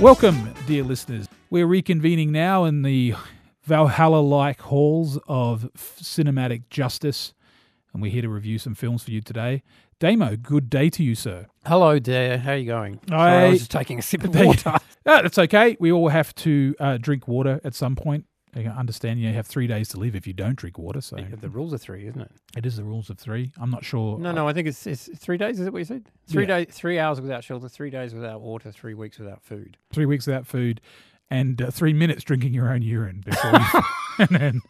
Welcome, dear listeners. We're reconvening now in the Valhalla like halls of cinematic justice, and we're here to review some films for you today. Damo, good day to you, sir. Hello, dear. How are you going? I- Sorry, I was just taking a sip of water. Ah, that's okay. We all have to uh, drink water at some point. I understand you have three days to live if you don't drink water, so the rules are three, isn't it? it is the rules of three. I'm not sure. No, no. I think it's, it's three days. Is it what you said? Three Yeah. days, three hours without shelter, three days without water, three weeks without food. three weeks without food and uh, three minutes drinking your own urine before you, and then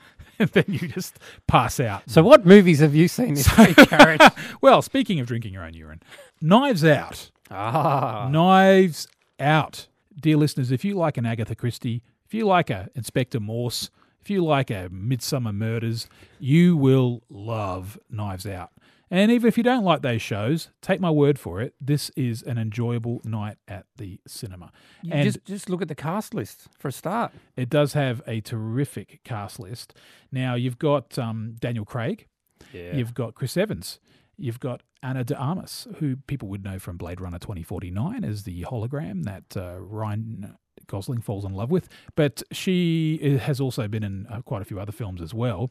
and then you just pass out. So, what movies have you seen this week, Karen? Well, speaking of drinking your own urine, Knives Out. ah, Knives Out. Dear listeners, if you like an Agatha Christie, if you like a Inspector Morse, if you like a Midsomer Murders, you will love Knives Out. And even if you don't like those shows, take my word for it, this is an enjoyable night at the cinema. You and just just look at the cast list for a start. it does have a terrific cast list. Now, you've got um, Daniel Craig, Yeah. You've got Chris Evans. You've got Ana de Armas, who people would know from Blade Runner 2049 as the hologram that uh, Ryan Gosling falls in love with. But she has also been in uh, quite a few other films as well.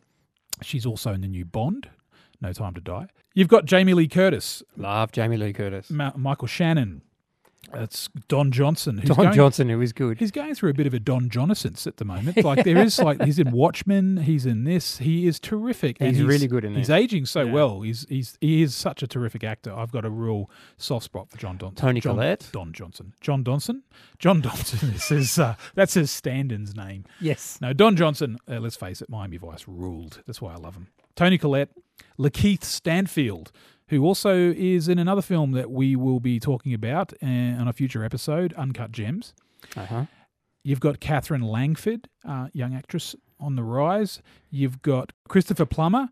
She's also in the new Bond, No Time to Die. You've got Jamie Lee Curtis, Love Jamie Lee Curtis. Ma- Michael Shannon. That's Don Johnson. Who's Don going, Johnson, who is good. He's going through a bit of a Don Jonasson at the moment. Like there is like he's in Watchmen, he's in this. He is terrific. and He's really good in this. He's aging so Yeah. well. He's he's he is such a terrific actor. I've got a real soft spot for John Donson. Toni John, Collette. Don Johnson. John Donson. John Donson. This is uh, that's his stand-in's name. Yes. No, Don Johnson. Uh, let's face it, Miami Vice ruled. That's why I love him. Toni Collette, Lakeith Stanfield, who also is in another film that we will be talking about uh, on a future episode, Uncut Gems. Uh huh. You've got Katherine Langford, uh, young actress on the rise. You've got Christopher Plummer.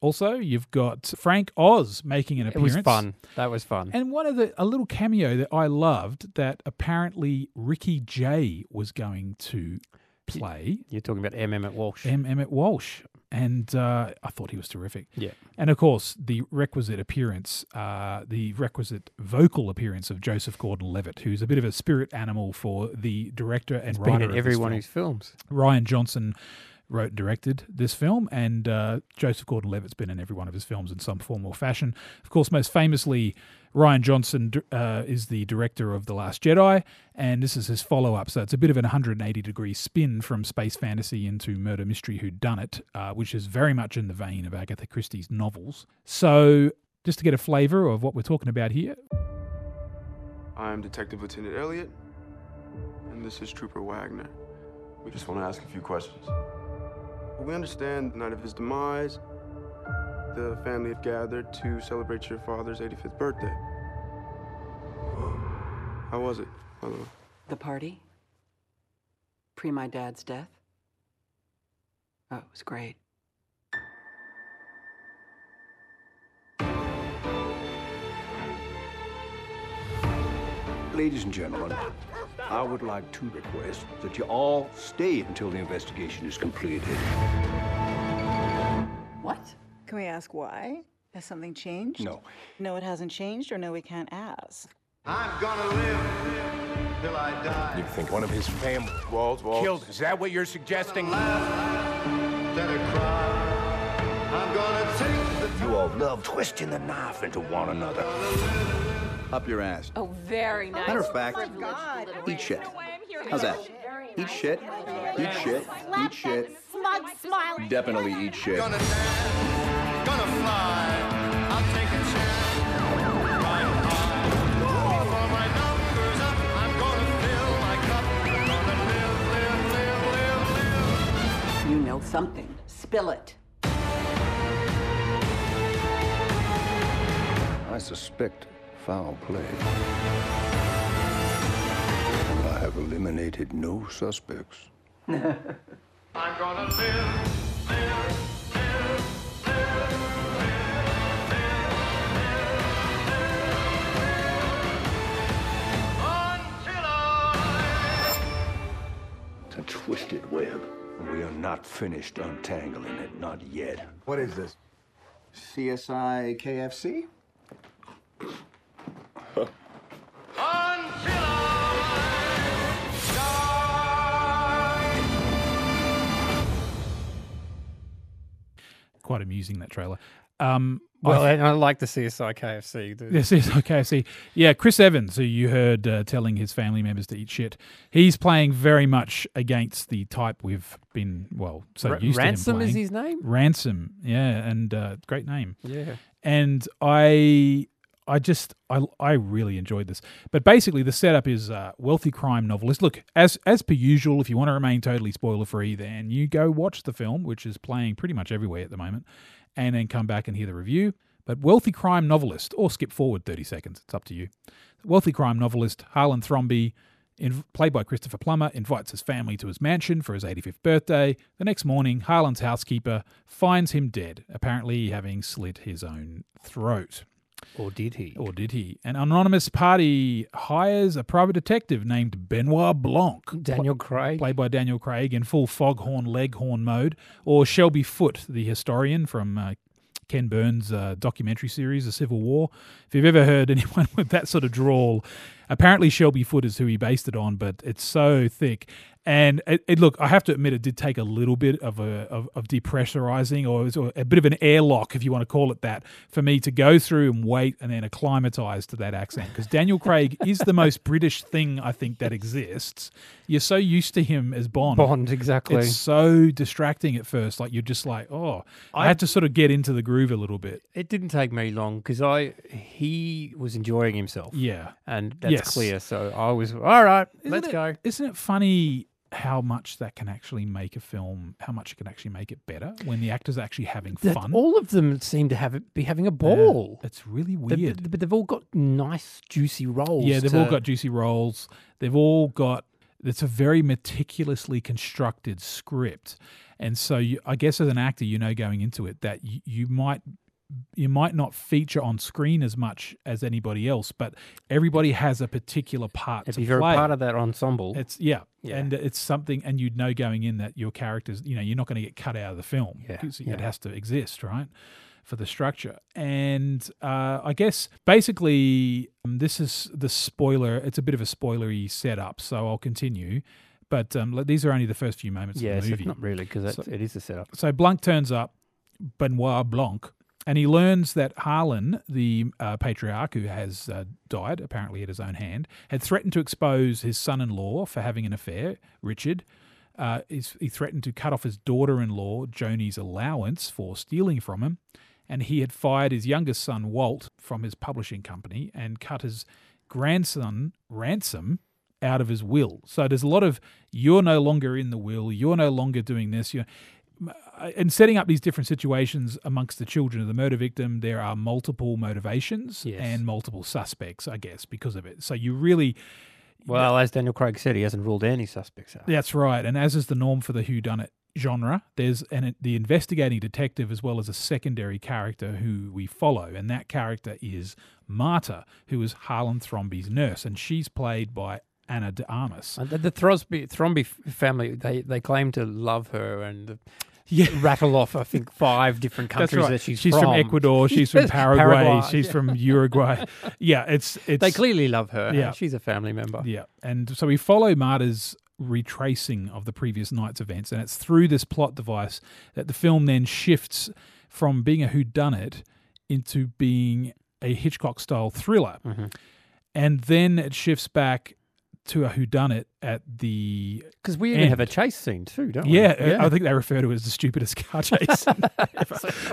Also, you've got Frank Oz making an It appearance. was fun. That was fun. And one of the a little cameo that I loved that apparently Ricky Jay was going to play. You're talking about M. Emmett Walsh. M. Emmett Walsh, and uh, I thought he was terrific. yeah. And of course, the requisite appearance, uh, the requisite vocal appearance of Joseph Gordon-Levitt, who's a bit of a spirit animal for the director and He's writer been in every one of his films. Rian Johnson wrote and directed this film, and uh, Joseph Gordon-Levitt's been in every one of his films in some form or fashion. Of course, most famously, Rian Johnson uh, is the director of The Last Jedi, and this is his follow-up. So it's a bit of an 180-degree spin from space fantasy into murder mystery Who Done It, uh, which is very much in the vein of Agatha Christie's novels. So just to get a flavour of what we're talking about here, I'm Detective Lieutenant Elliot, and this is Trooper Wagner. We just want to ask a few questions. We understand the night of his demise, the family have gathered to celebrate your father's 85th birthday. How was it, by the way? The party? Pre my dad's death? Oh, it was great. Ladies and gentlemen, I would like to request that you all stay until the investigation is completed. What? Can we ask why? Has something changed? No. No, it hasn't changed, or no, we can't ask. I'm gonna live till I die. You think one of his family Walls, walls. killed? Is that what you're suggesting? Let it cry. I'm gonna take the You all love twisting the knife into one another. Up your ass. Oh, very oh, nice. Matter of fact, oh eat shit. How's that? Eat shit, eat shit, eat shit. Smug smile. Definitely eat shit. gonna dance, gonna fly. I'll take a chance. Right high. For my numbers up, I'm gonna fill my cup. Gonna live, live, live, live, live. You know something. Spill it. I suspect foul play. And I have eliminated no suspects. I'm gonna live, live, live. It's a twisted web. We are not finished untangling it, not yet. What is this? CSI KFC? Quite amusing that trailer. Um, well, I, th- I like the CSI KFC. The- CSI KFC. Yeah, Chris Evans, who you heard uh, telling his family members to eat shit, he's playing very much against the type we've been, well, so R- used Ransom to. Ransom is his name? Ransom, yeah, and uh, great name. Yeah. And I I just, I, I really enjoyed this. But basically, the setup is uh, wealthy crime novelist. Look, as as per usual, if you want to remain totally spoiler free, then you go watch the film, which is playing pretty much everywhere at the moment, and then come back and hear the review. But wealthy crime novelist, or skip forward 30 seconds, it's up to you. Wealthy crime novelist Harlan Thrombey, in, played by Christopher Plummer, invites his family to his mansion for his 85th birthday. The next morning, Harlan's housekeeper finds him dead, apparently having slit his own throat. Or did he? Or did he? An anonymous party hires a private detective named Benoit Blanc. Daniel Craig. Played by Daniel Craig in full foghorn leghorn mode. Or Shelby Foote, the historian from uh, Ken Burns' uh, documentary series, The Civil War. If you've ever heard anyone with that sort of drawl, apparently Shelby Foote is who he based it on, but it's so thick. And it, it look, I have to admit, it did take a little bit of a of, of depressurizing, or, was a bit of an airlock, if you want to call it that, for me to go through and wait and then acclimatize to that accent. Because Daniel Craig is the most British thing I think that exists. You're so used to him as Bond. Bond, exactly. It's so distracting at first. Like you're just like, oh, I, I- had to sort of get into the groove a little bit. It didn't take me long because I he was enjoying himself. Yeah. and that's Yes. clear. So I was all right. Isn't let's it- go. Isn't it funny how much that can actually make a film, how much it can actually make it better when the actors are actually having That fun? all of them seem to have it, be having a ball. It's really weird. they- but they've all got nice, juicy roles. Yeah, they've to- all got juicy roles. They've all got. It's a very meticulously constructed script, and so you, I guess as an actor, you know going into it that you, you might you might not feature on screen as much as anybody else, but everybody has a particular part If to you're play. a part of that ensemble, It's yeah. Yeah. and it's something, and you'd know going in that your characters, you know, you're not going to get cut out of the film. Yeah, It yeah. has to exist, right, for the structure. And uh, I guess basically um, this is the spoiler. It's a bit of a spoilery setup, so I'll continue. But um, these are only the first few moments yes, of the movie. not really because So- it is a setup. So Blanc turns up, Benoit Blanc, and he learns that Harlan, the uh, patriarch who has uh, died, apparently at his own hand, had threatened to expose his son in law for having an affair, Richard. Uh, he threatened to cut off his daughter in law, Joni's allowance for stealing from him. And he had fired his youngest son, Walt, from his publishing company and cut his grandson, Ransom, out of his will. So there's a lot of you're no longer in the will, you're no longer doing this. You're, and setting up these different situations amongst the children of the murder victim, there are multiple motivations Yes. and multiple suspects, I guess, because of it. So you really, Well, as Daniel Craig said, he hasn't ruled any suspects out. that's right. And as is the norm for the whodunit genre, there's an, the investigating detective as well as a secondary character who we follow. And that character is Marta, who is Harlan Thrombey's nurse. And she's played by Ana de Armas. And the, the Throsby, Thrombey family, they, they claim to love her and Yeah. rattle off, I think, five different countries right. that she's, from. she's from. From Ecuador. She's from Yes, Paraguay. She's yeah. from Uruguay. Yeah, it's it's. They clearly love her. Yeah. She's a family member. Yeah, and so we follow Marta's retracing of the previous night's events, and it's through this plot device that the film then shifts from being a whodunit into being a Hitchcock style thriller, Mhm. and then it shifts back to a whodunit at the Because we even end. have a chase scene too, don't we? Uh, yeah, I think they refer to it as the stupidest car chase.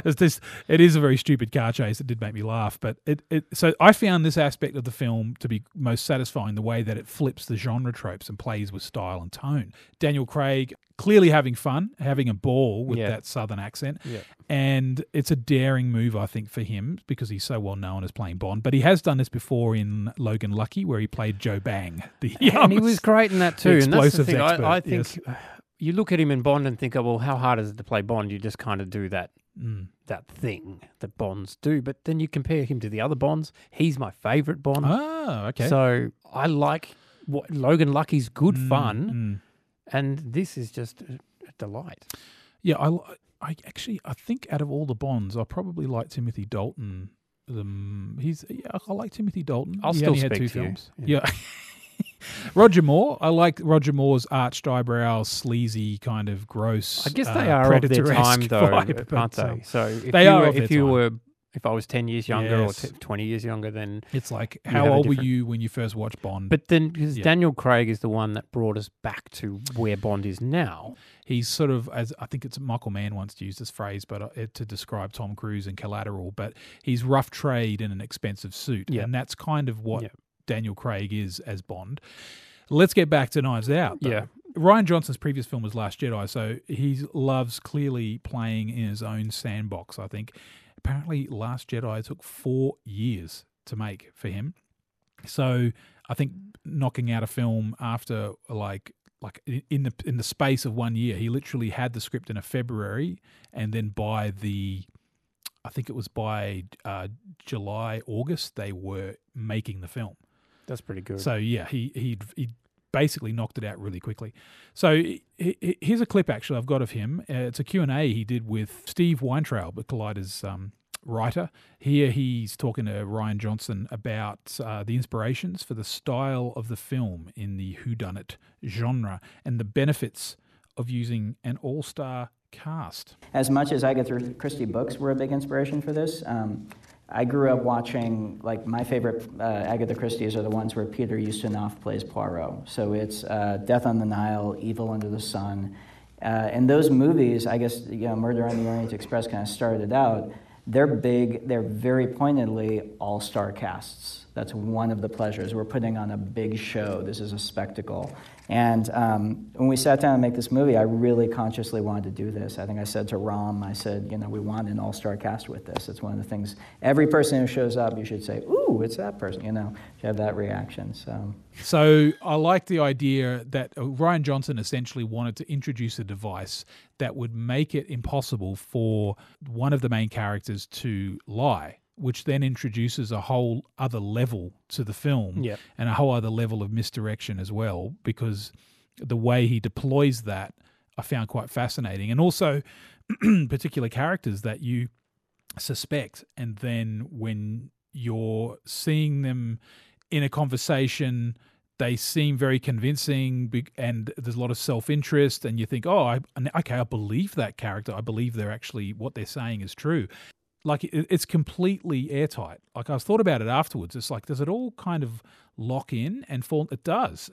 It's this, it is a very stupid car chase. It did make me laugh, but it, it. So I found this aspect of the film to be most satisfying. The way that it flips the genre tropes and plays with style and tone. Daniel Craig clearly having fun, having a ball with Yeah. that southern accent, Yeah. and it's a daring move, I think, for him because he's so well known as playing Bond. But he has done this before in Logan Lucky, where he played Joe Bang, the and he was great in that too. And that's the thing. expert, I, I think yes. you look at him in Bond and think, oh well, how hard is it to play Bond? You just kind of do that Mm. that thing that Bonds do. But then you compare him to the other Bonds. He's my favourite Bond. Oh, okay. So I like what Logan Lucky's good Mm, fun, mm. and this is just a, a delight. Yeah, I, I actually I think out of all the Bonds, I probably like Timothy Dalton. The he's yeah, I like Timothy Dalton. I'll he still only had speak two to you. films. Yeah. Yeah. Roger Moore. I like Roger Moore's arched eyebrows, sleazy, kind of gross. I guess uh, they are of their time, though, vibe, aren't they? um, So if they you are were, if you time. were, if I was ten years younger Yes. or t- twenty years younger, then It's like how old were you when you first watched Bond? But then, because Yeah. Daniel Craig is the one that brought us back to where Bond is now. he's sort of as I think it's Michael Mann once used this phrase, but uh, to describe Tom Cruise in Collateral. But he's rough trade in an expensive suit, Yeah. and that's kind of what Yeah. Daniel Craig is as Bond. Let's get back to Knives Out. though. Yeah. Rian Johnson's previous film was Last Jedi, so he loves clearly playing in his own sandbox. I think apparently Last Jedi took four years to make for him. So I think knocking out a film after like like in the in the space of one year, he literally had the script in a February, and then by the I think it was by uh, July August they were making the film. That's pretty good. So yeah, he he he basically knocked it out really quickly. So he- he- here's a clip actually I've got of him. Uh, it's a Q and A he did with Steve Weintraub, the Collider's um, writer. Here he's talking to Rian Johnson about uh, the inspirations for the style of the film in the whodunit genre and the benefits of using an all-star cast. As much as Agatha Christie books were a big inspiration for this, um, I grew up watching, like, my favorite uh, Agatha Christie's are the ones where Peter Ustinov plays Poirot. So it's uh, Death on the Nile, Evil Under the Sun. Uh, and those movies, I guess, you know, Murder on the Orient Express kind of started out. They're big, they're very pointedly all star casts. That's one of the pleasures. We're putting on a big show. This is a spectacle. And um, when we sat down to make this movie, I really consciously wanted to do this. I think I said to Ram, I said, you know, we want an all star cast with this. It's one of the things, every person who shows up, you should say, ooh, it's that person, you know, you have that reaction. So. So I like the idea that uh, Rian Johnson essentially wanted to introduce a device that would make it impossible for one of the main characters to lie, which then introduces a whole other level to the film Yep. and a whole other level of misdirection as well, because the way he deploys that I found quite fascinating. And also particular characters that you suspect, and then when you're seeing them in a conversation, they seem very convincing, and there's a lot of self interest, and you think, oh, I, okay, I believe that character. I believe they're actually what they're saying is true. Like it's completely airtight. Like I was thought about it afterwards. It's like, does it all kind of lock in and fall? It does.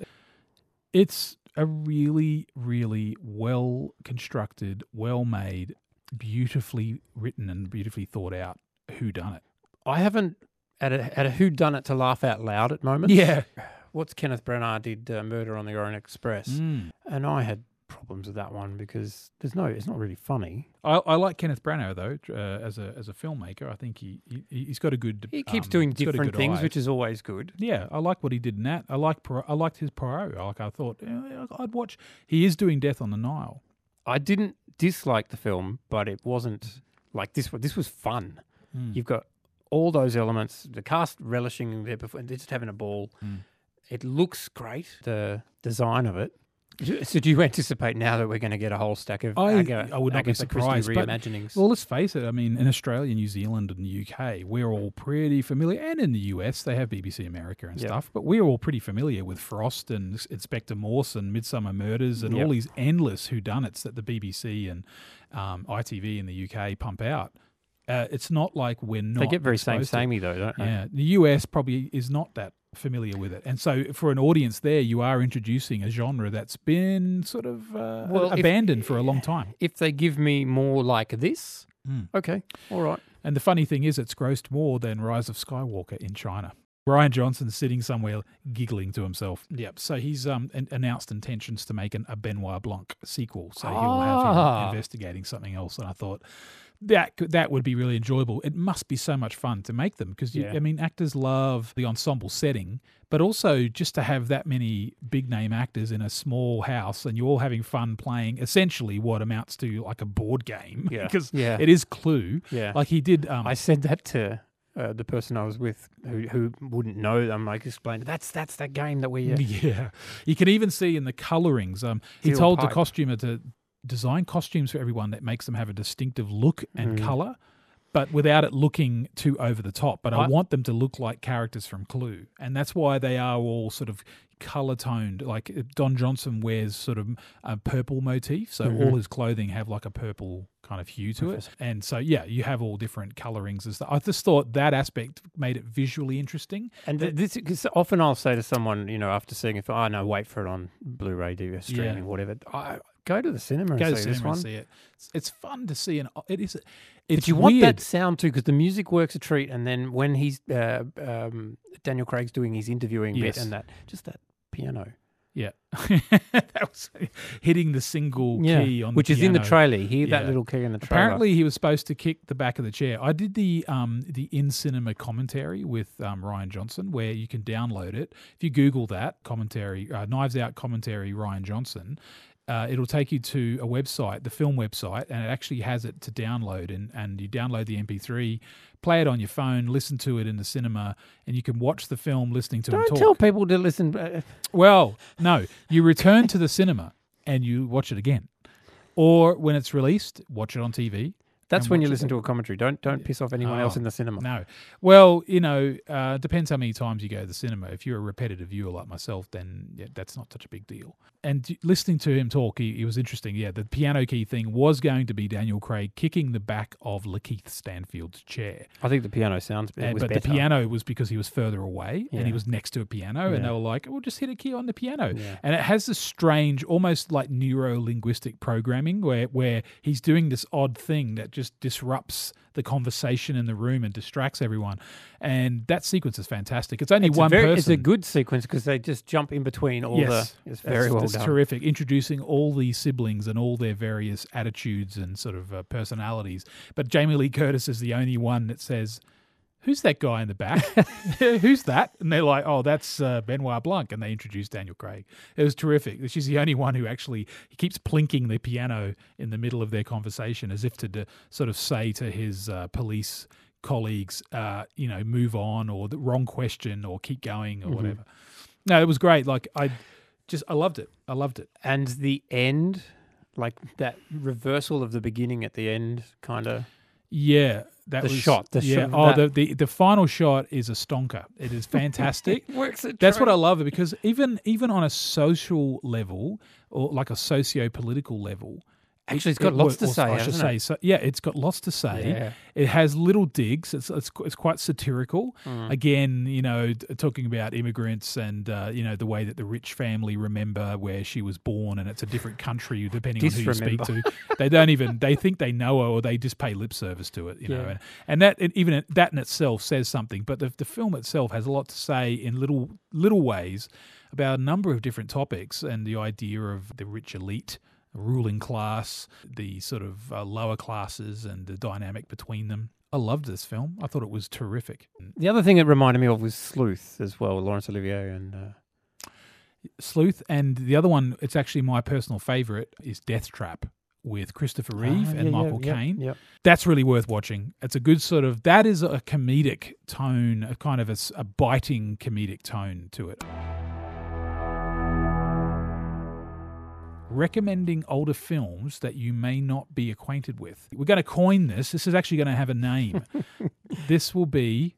It's a really, really well constructed, well made, beautifully written, and beautifully thought out who done it. I haven't at a at a who done it to laugh out loud at moments. Yeah. What's Kenneth Branagh did uh, Murder on the Orient Express, Mm. and I had problems with that one because there's no, it's not really funny. I, I like Kenneth Branagh though uh, as a as a filmmaker. I think he, he he's got a good. He keeps um, doing he's got a different things, eye. which is always good. Yeah, I like what he did in that. I like I liked his Poirot. Like I thought, eh, I'd watch. He is doing Death on the Nile. I didn't dislike the film, but it wasn't like this. This was fun. Mm. You've got all those elements. The cast relishing their performance, they're just having a ball. Mm. It looks great. The design of it. So do you anticipate now that we're going to get a whole stack of I, Aga- I would not be Agatha Christie surprised. But, reimaginings? well, let's face it. I mean, in Australia, New Zealand, and the UK, we're all pretty familiar, and in the US, they have BBC America and Yep. stuff. But we're all pretty familiar with Frost and Inspector Morse and Midsomer Murders and Yep. all these endless whodunits that the BBC and um, ITV in the UK pump out. Uh, it's not like we're not. they get very same exposed to it. samey though, don't they? Yeah, the US probably is not that familiar with it, and so for an audience there, you are introducing a genre that's been sort of uh, Well, if- abandoned for a long time. If they give me more like this, Mm. okay, all right. And the funny thing is, it's grossed more than Rise of Skywalker in China. Rian Johnson's sitting somewhere giggling to himself. Yep. So he's um, an- announced intentions to make an, a Benoit Blanc sequel. So he'll have Ah. him investigating something else. And I thought that that would be really enjoyable. It must be so much fun to make them because Yeah. I mean, actors love the ensemble setting, but also just to have that many big name actors in a small house and you're all having fun playing essentially what amounts to like a board game. Yeah. because Yeah. it is Clue. Yeah. Like he did. Um, I said that to uh, the person I was with who who wouldn't know. I'm like explaining that's that's that game that we. Uh, Yeah, you can even see in the colorings. Um, he told the costumer to design costumes for everyone that makes them have a distinctive look and Mhm. color. but without it looking too over the top. But I, I- want them to look like characters from Clue, and that's why they are all sort of color toned. Like uh, Don Johnson wears sort of a purple motif, so Mhm. all his clothing have like a purple kind of hue to it. And so yeah, you have all different colorings and stuff. I just thought that aspect made it visually interesting. And th- this, cause often I'll say to someone, you know, after seeing it, oh no, wait for it on Blu-ray, DVD, streaming, whatever. I, go to the cinema Go and to see the this cinema one. and see it. It's, it's fun to see, and it is. It's but you want weird. that sound too, because the music works a treat. And then when he's uh, um, Daniel Craig's doing his interviewing Yes. bit, and that just that piano, Yeah, that was hitting the single Yeah, key on which is in the trailer. You hear that little key in the trailer. Apparently, he was supposed to kick the back of the chair. I did the um the in cinema commentary with um, Rian Johnson, where you can download it. If you Google that commentary, uh, Knives Out commentary, Rian Johnson. Uh, it'll take you to a website, the film website, and it actually has it to download. And, and you download the MP3, play it on your phone, listen to it in the cinema, and you can watch the film listening to Don't talk. tell people to listen. Uh, Well, no, you return to the cinema and you watch it again, or when it's released, watch it on TV. That's when you watch it listen to a commentary. Don't don't piss off anyone else Oh, in the cinema. No. Well, you know, uh, depends how many times you go to the cinema. If you're a repetitive viewer like myself, then yeah, that's not such a big deal. And listening to him talk, he, he was interesting. Yeah, the piano key thing was going to be Daniel Craig kicking the back of Lakeith Stanfield's chair. I think the piano sounds. It And, but better. the piano was because he was further away and he was next to a piano, and they were like, "We'll just hit a key on the piano." Yeah. And it has this strange, almost like neuro linguistic programming, where where he's doing this odd thing that just disrupts the conversation in the room and distracts everyone. And that sequence is fantastic. It's only It's one very, person. It's a good sequence because they just jump in between all yes, the. It's very well that's done. Terrific, introducing all the siblings and all their various attitudes and sort of uh, personalities. But Jamie Lee Curtis is the only one that says, "Who's that guy in the back? Who's that?" And they're like, "Oh, that's uh, Benoit Blanc," and they introduce Daniel Craig. It was terrific. She's the only one who actually he keeps plinking the piano in the middle of their conversation, as if to d- sort of say to his uh, police colleagues, uh, you know, move on or the wrong question or keep going or Mhm. whatever. No, it was great. Like I just I loved it. I loved it. And the end, like that reversal of the beginning at the end, kind of. Yeah, that The was shot, the yeah. shot, oh, the, the the final shot is a stonker. It is fantastic. Works a That's what I love because even even on a social level or like a socio political level. Actually, it's got it lots to say, I should say, so, yeah, it's got lots to say. Yeah. It has little digs. It's it's, it's quite satirical. Mm. Again, you know, talking about immigrants and uh, you know the way that the rich family remember where she was born, and it's a different country depending on who you speak to. They don't even they think they know her, or they just pay lip service to it. You know, and, and that and even that in itself says something. But the the film itself has a lot to say in little little ways about a number of different topics and the idea of the rich elite ruling class, the sort of uh, lower classes, and the dynamic between them. I loved this film. I thought it was terrific. The other thing it reminded me of was Sleuth as well, Laurence Olivier and. Uh, Sleuth, and the other one, it's actually my personal favorite, is Death Trap with Christopher Reeve Ah, and yeah, yeah, Michael Caine. yep. That's really worth watching. It's a good sort of that is a comedic tone, a kind of a biting comedic tone to it. Recommending older films that you may not be acquainted with. We're going to coin this. This is actually going to have a name. this will be.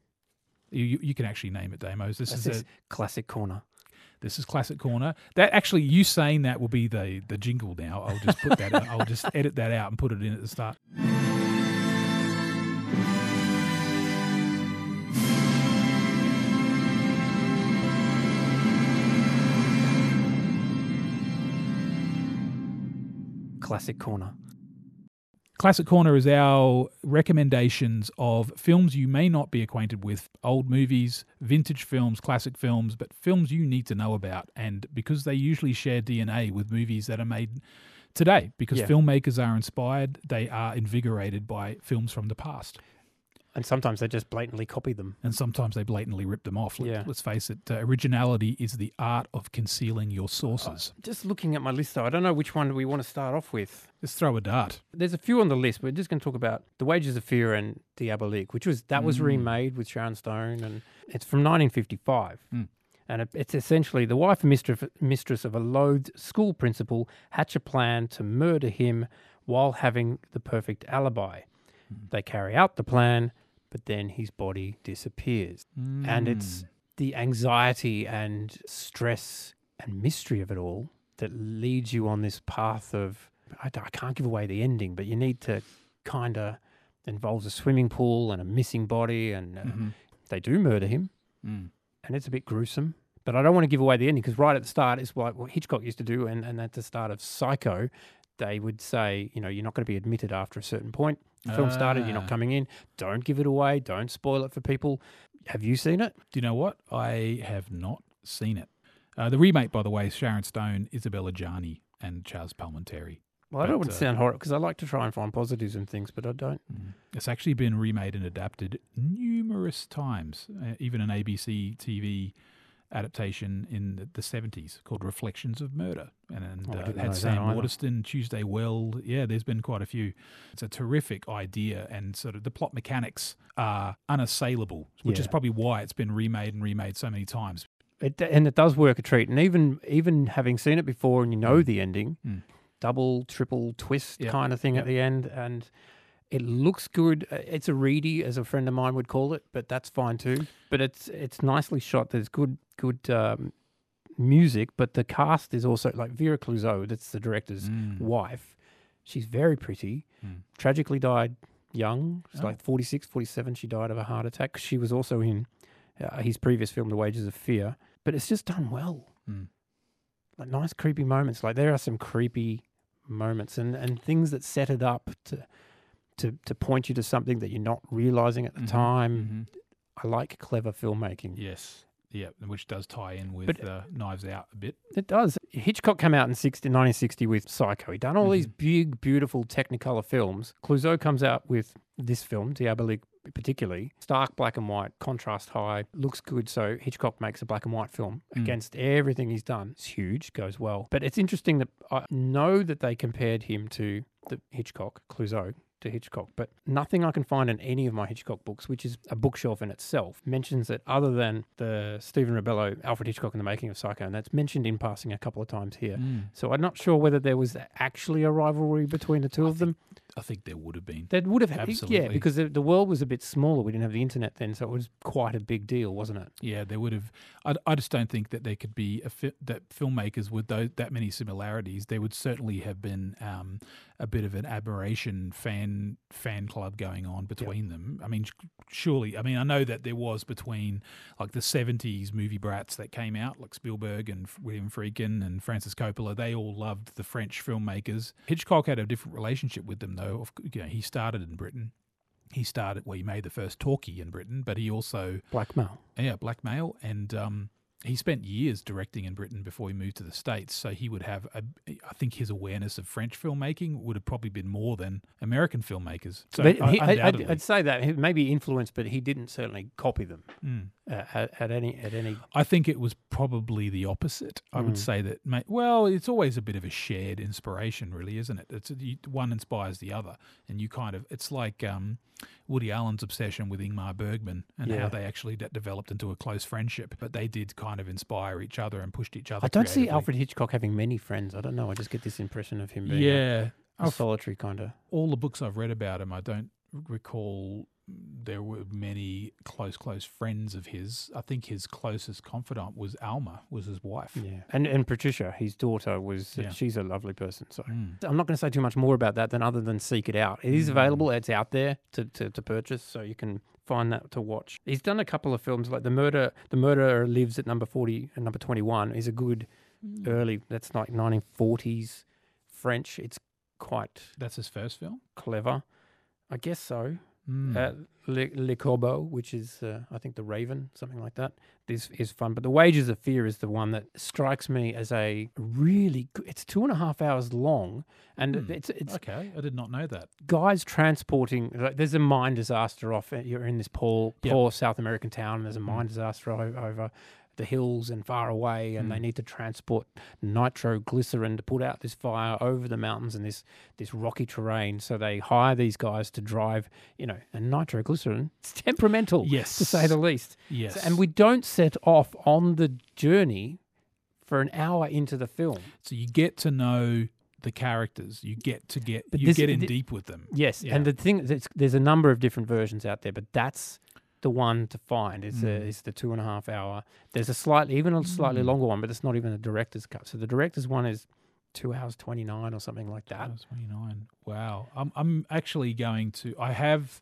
You, you can actually name it, Damos. This That's is this a classic corner. this is classic corner. That actually, you saying that will be the the jingle now. I'll just put that. I'll just edit that out and put it in at the start. Classic corner. Classic Corner is our recommendations of films you may not be acquainted with, old movies, vintage films, classic films, but films you need to know about. And because they usually share DNA with movies that are made today, because Yeah. filmmakers are inspired, they are invigorated by films from the past. And sometimes they just blatantly copy them. And sometimes they blatantly rip them off. Let, Yeah. Let's face it, uh, originality is the art of concealing your sources. Just looking at my list, though, I don't know which one we want to start off with. Just throw a dart. There's a few on the list. We're just going to talk about The Wages of Fear and Diabolique, which was that was Mm. remade with Sharon Stone, and it's from 1955. Mm. And it, it's essentially the wife and mistress, mistress of a loathed school principal hatch a plan to murder him while having the perfect alibi. They carry out the plan, but then his body disappears. And it's Mm. the anxiety and stress and mystery of it all that leads you on this path of I can't give away the ending, but you need to kind of involves a swimming pool and a missing body, and uh, Mhm. they do murder him, Mm. and it's a bit gruesome. But I don't want to give away the ending because right at the start is like what Hitchcock used to do, and, and at the start of Psycho, they would say, you know, you're not going to be admitted after a certain point. The film started, you're Ah. not coming in. Don't give it away. Don't spoil it for people. Have you seen it? Do you know what? I have not seen it. Uh, the remake, by the way, is Sharon Stone, Isabelle Adjani, and Charles Palminteri. Well, I don't But, want to uh, sound horrible because I like to try and find positives in things, but I don't. It's actually been remade and adapted numerous times, uh, even an ABC TV adaptation in the- the 70s called Reflections of Murder. And, and Oh, uh, had Sam. Waterston, Tuesday Weld. Yeah, there's been quite a few. It's a terrific idea, and sort of the plot mechanics are unassailable, which is probably why it's been remade and remade so many times. It and it does work a treat, and even even having seen it before and you know the ending, Mm. double, triple twist Yep. kind of thing Yep. at the end, and it looks good. Uh, It's a reedy, as a friend of mine would call it, but that's fine too. But it's it's nicely shot. There's good good um, music, but the cast is also like Vera Clouzot. That's the director's Mm. wife. She's very pretty. Mm. Tragically died young. She's Oh. like 46, 47. She died of a heart attack. She was also in uh, his previous film, The Wages of Fear. But it's just done well. Mm. Like nice creepy moments. Like there are some creepy moments and, and things that set it up to to to point you to something that you're not realizing at the Mhm, time. mhm. I like clever filmmaking. Yes. Yeah, which does tie in with But- uh, Knives Out a bit. It does. Hitchcock came out in 60, 1960 with Psycho. He done all these Mm-hmm. big, beautiful Technicolor films. Clouzot comes out with this film, Diabolique particularly, stark black and white, contrast high, looks good. So Hitchcock makes a black and white film Mm. against everything he's done. It's huge, goes well. But it's interesting that I know that they compared him to the Hitchcock, Clouzot, to Hitchcock, but nothing I can find in any of my Hitchcock books, which is a bookshelf in itself, mentions it other than the Stephen Rebello, Alfred Hitchcock and the Making of Psycho, and that's mentioned in passing a couple of times here. Mm. So I'm not sure whether there was actually a rivalry between the two of them. I think there would have been. There would have, happened. yeah, because the, the world was a bit smaller. We didn't have the internet then, so it was quite a big deal, wasn't it? Yeah, there would have. I, I just don't think that there could be a fi- that filmmakers with those, that many similarities. There would certainly have been um, a bit of an admiration fan fan club going on between them. I mean, surely. I mean, I know that there was between like the '70s movie brats that came out, like Spielberg and William Friedkin and Francis Coppola. They all loved the French filmmakers. Hitchcock had a different relationship with them, though. Of, you know, he started in Britain. He started well. He made the first talkie in Britain, but he also Blackmail. yeah, blackmail, and um, he spent years directing in Britain before he moved to the states. So he would have, a, I think, his awareness of French filmmaking would have probably been more than American filmmakers. So But he, I, I'd. I'd say that he may be influenced, but he didn't certainly copy them Mm. uh, at, at any at any. I think it was probably the opposite. I would Mm. say that, well, it's always a bit of a shared inspiration, really, isn't it? It's you, one inspires the other, and you kind of, it's like um, Woody Allen's obsession with Ingmar Bergman and Yeah. how they actually de- developed into a close friendship, but they did kind of inspire each other and pushed each other. I don't see. Alfred Hitchcock having many friends. I don't know. I just get this impression of him being a- Yeah, a, solitary kind of. all the books I've read about him, I don't recall there were many close, close friends of his. I think his closest confidant was Alma, was his wife. Yeah, and and Patricia, his daughter, was Yeah. she's a lovely person. So Mm. I'm not going to say too much more about that than other than seek it out. It is Mm. available. It's out there to, to, to purchase, so you can find that to watch. He's done a couple of films like the murder. The murderer lives at number forty and number twenty one is a good Mm. early. That's like 1940s French. It's quite That's his first film. clever, I guess so. Mm. Uh, Le, Le Corbeau, which is uh, I think the Raven, something like that. This is fun, but the Wages of Fear is the one that strikes me as a really. Good, it's two and a half hours long, and Hmm. it's it's okay, I did not know that. guys transporting. Like, there's a mine disaster off. You're in this poor Yep. poor South American town. And there's a Mm. mine disaster o- over the hills and far away, and they Mm. need to transport nitroglycerin to put out this fire over the mountains and this this rocky terrain. So they hire these guys to drive. You know, and nitroglycerin it's temperamental, Yes. to say the least. Yes, So- and we don't set off on the journey for an hour into the film. so you get to know the characters. You get to get But you this- get in the- deep with them. Yes, Yeah. and the thing is, there's a number of different versions out there, but that's the one to find. It's, the Mm. it's the two and a half hour. There's a slightly, even a slightly Mm. longer one, but it's not even a director's cut. So the director's one is two hours twenty nine or something like that. Hours 29. Wow. I'm I'm actually going to I have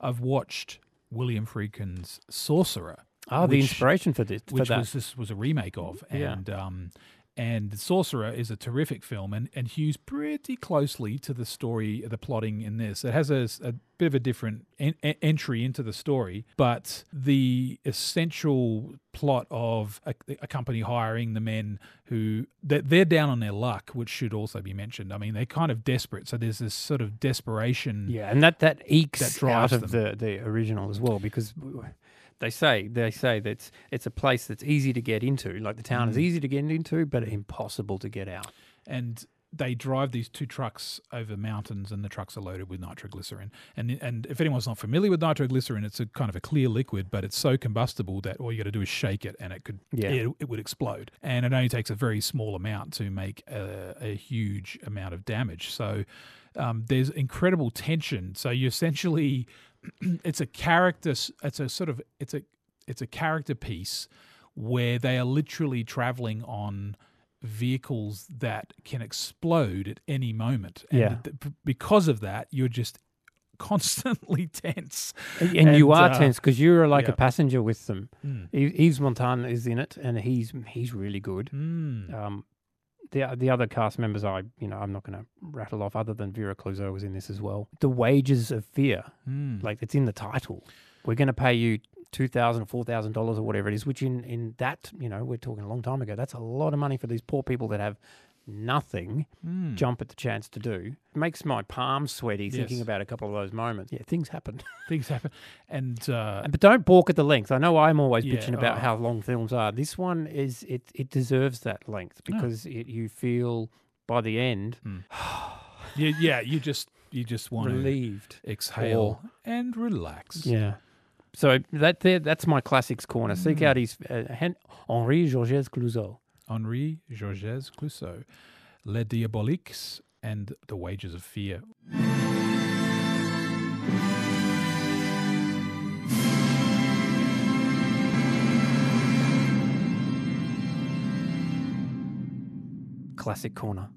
I've watched William Friedkin's Sorcerer. Oh, the inspiration for this, for which that. was this was a remake of Yeah. and um and The Sorcerer is a terrific film and, and hews pretty closely to the story, the plotting in this. It has a, a bit of a different en- en- entry into the story, but the essential plot of a, a company hiring the men who they're, they're down on their luck, which should also be mentioned. I mean, they're kind of desperate, so there's this sort of desperation. Yeah, and that that ekes that drives out of them. the the original as well because they say they say that it's, it's a place that's easy to get into. Like the town is Mm. easy to get into, but impossible to get out. and they drive these two trucks over mountains, and the trucks are loaded with nitroglycerin. And and if anyone's not familiar with nitroglycerin, it's a kind of a clear liquid, but it's so combustible that all you got to do is shake it, and it could Yeah. it, it would explode. And it only takes a very small amount to make a, a huge amount of damage. So um, there's incredible tension. So you essentially, it's a character. It's a sort of it's a it's a character piece where they are literally traveling on vehicles that can explode at any moment. And Yeah. th- because of that, you're just constantly tense. And, and you are uh, tense because you're like yeah. a passenger with them. Mm. Yves Montand is in it, and he's he's really good. Mm. Um, the the other cast members, I you know, I'm not going to rattle off. Other than Vera Clouzot was in this as well. The Wages of Fear, Mm. like it's in the title. We're going to pay you two thousand, four thousand dollars, or whatever it is. Which in in that you know, we're talking a long time ago. That's a lot of money for these poor people that have nothing Mm. jump at the chance to do. It makes my palms sweaty thinking about a couple of those moments. Yeah, things happen. Things happen, and uh, But don't balk at the length. I know I'm always Yeah, bitching about oh. how long films are. This one is it it deserves that length because it, you feel by the end yeah, yeah, you just you just want relieved. exhale and relax. Yeah. So that there, that's my classics corner. Seek Mm. out his uh, Hen- Henri Georges Clouzot. Henri Georges Clouzot, Les Diaboliques, and The Wages of Fear. Classic corner.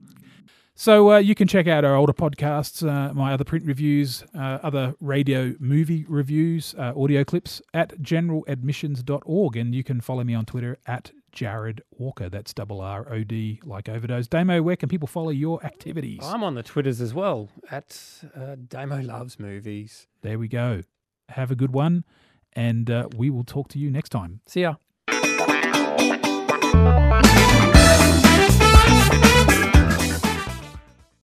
So uh, you can check out our older podcasts, uh, my other print reviews, uh, other radio movie reviews, uh, audio clips at generaladmissions.org. And you can follow me on Twitter at Jarrod Walker. That's double R O D like overdose. Damo, where can people follow your activities? I'm on the Twitters as well at uh, Damo Loves Movies. There we go. Have a good one. And uh, we will talk to you next time. See ya.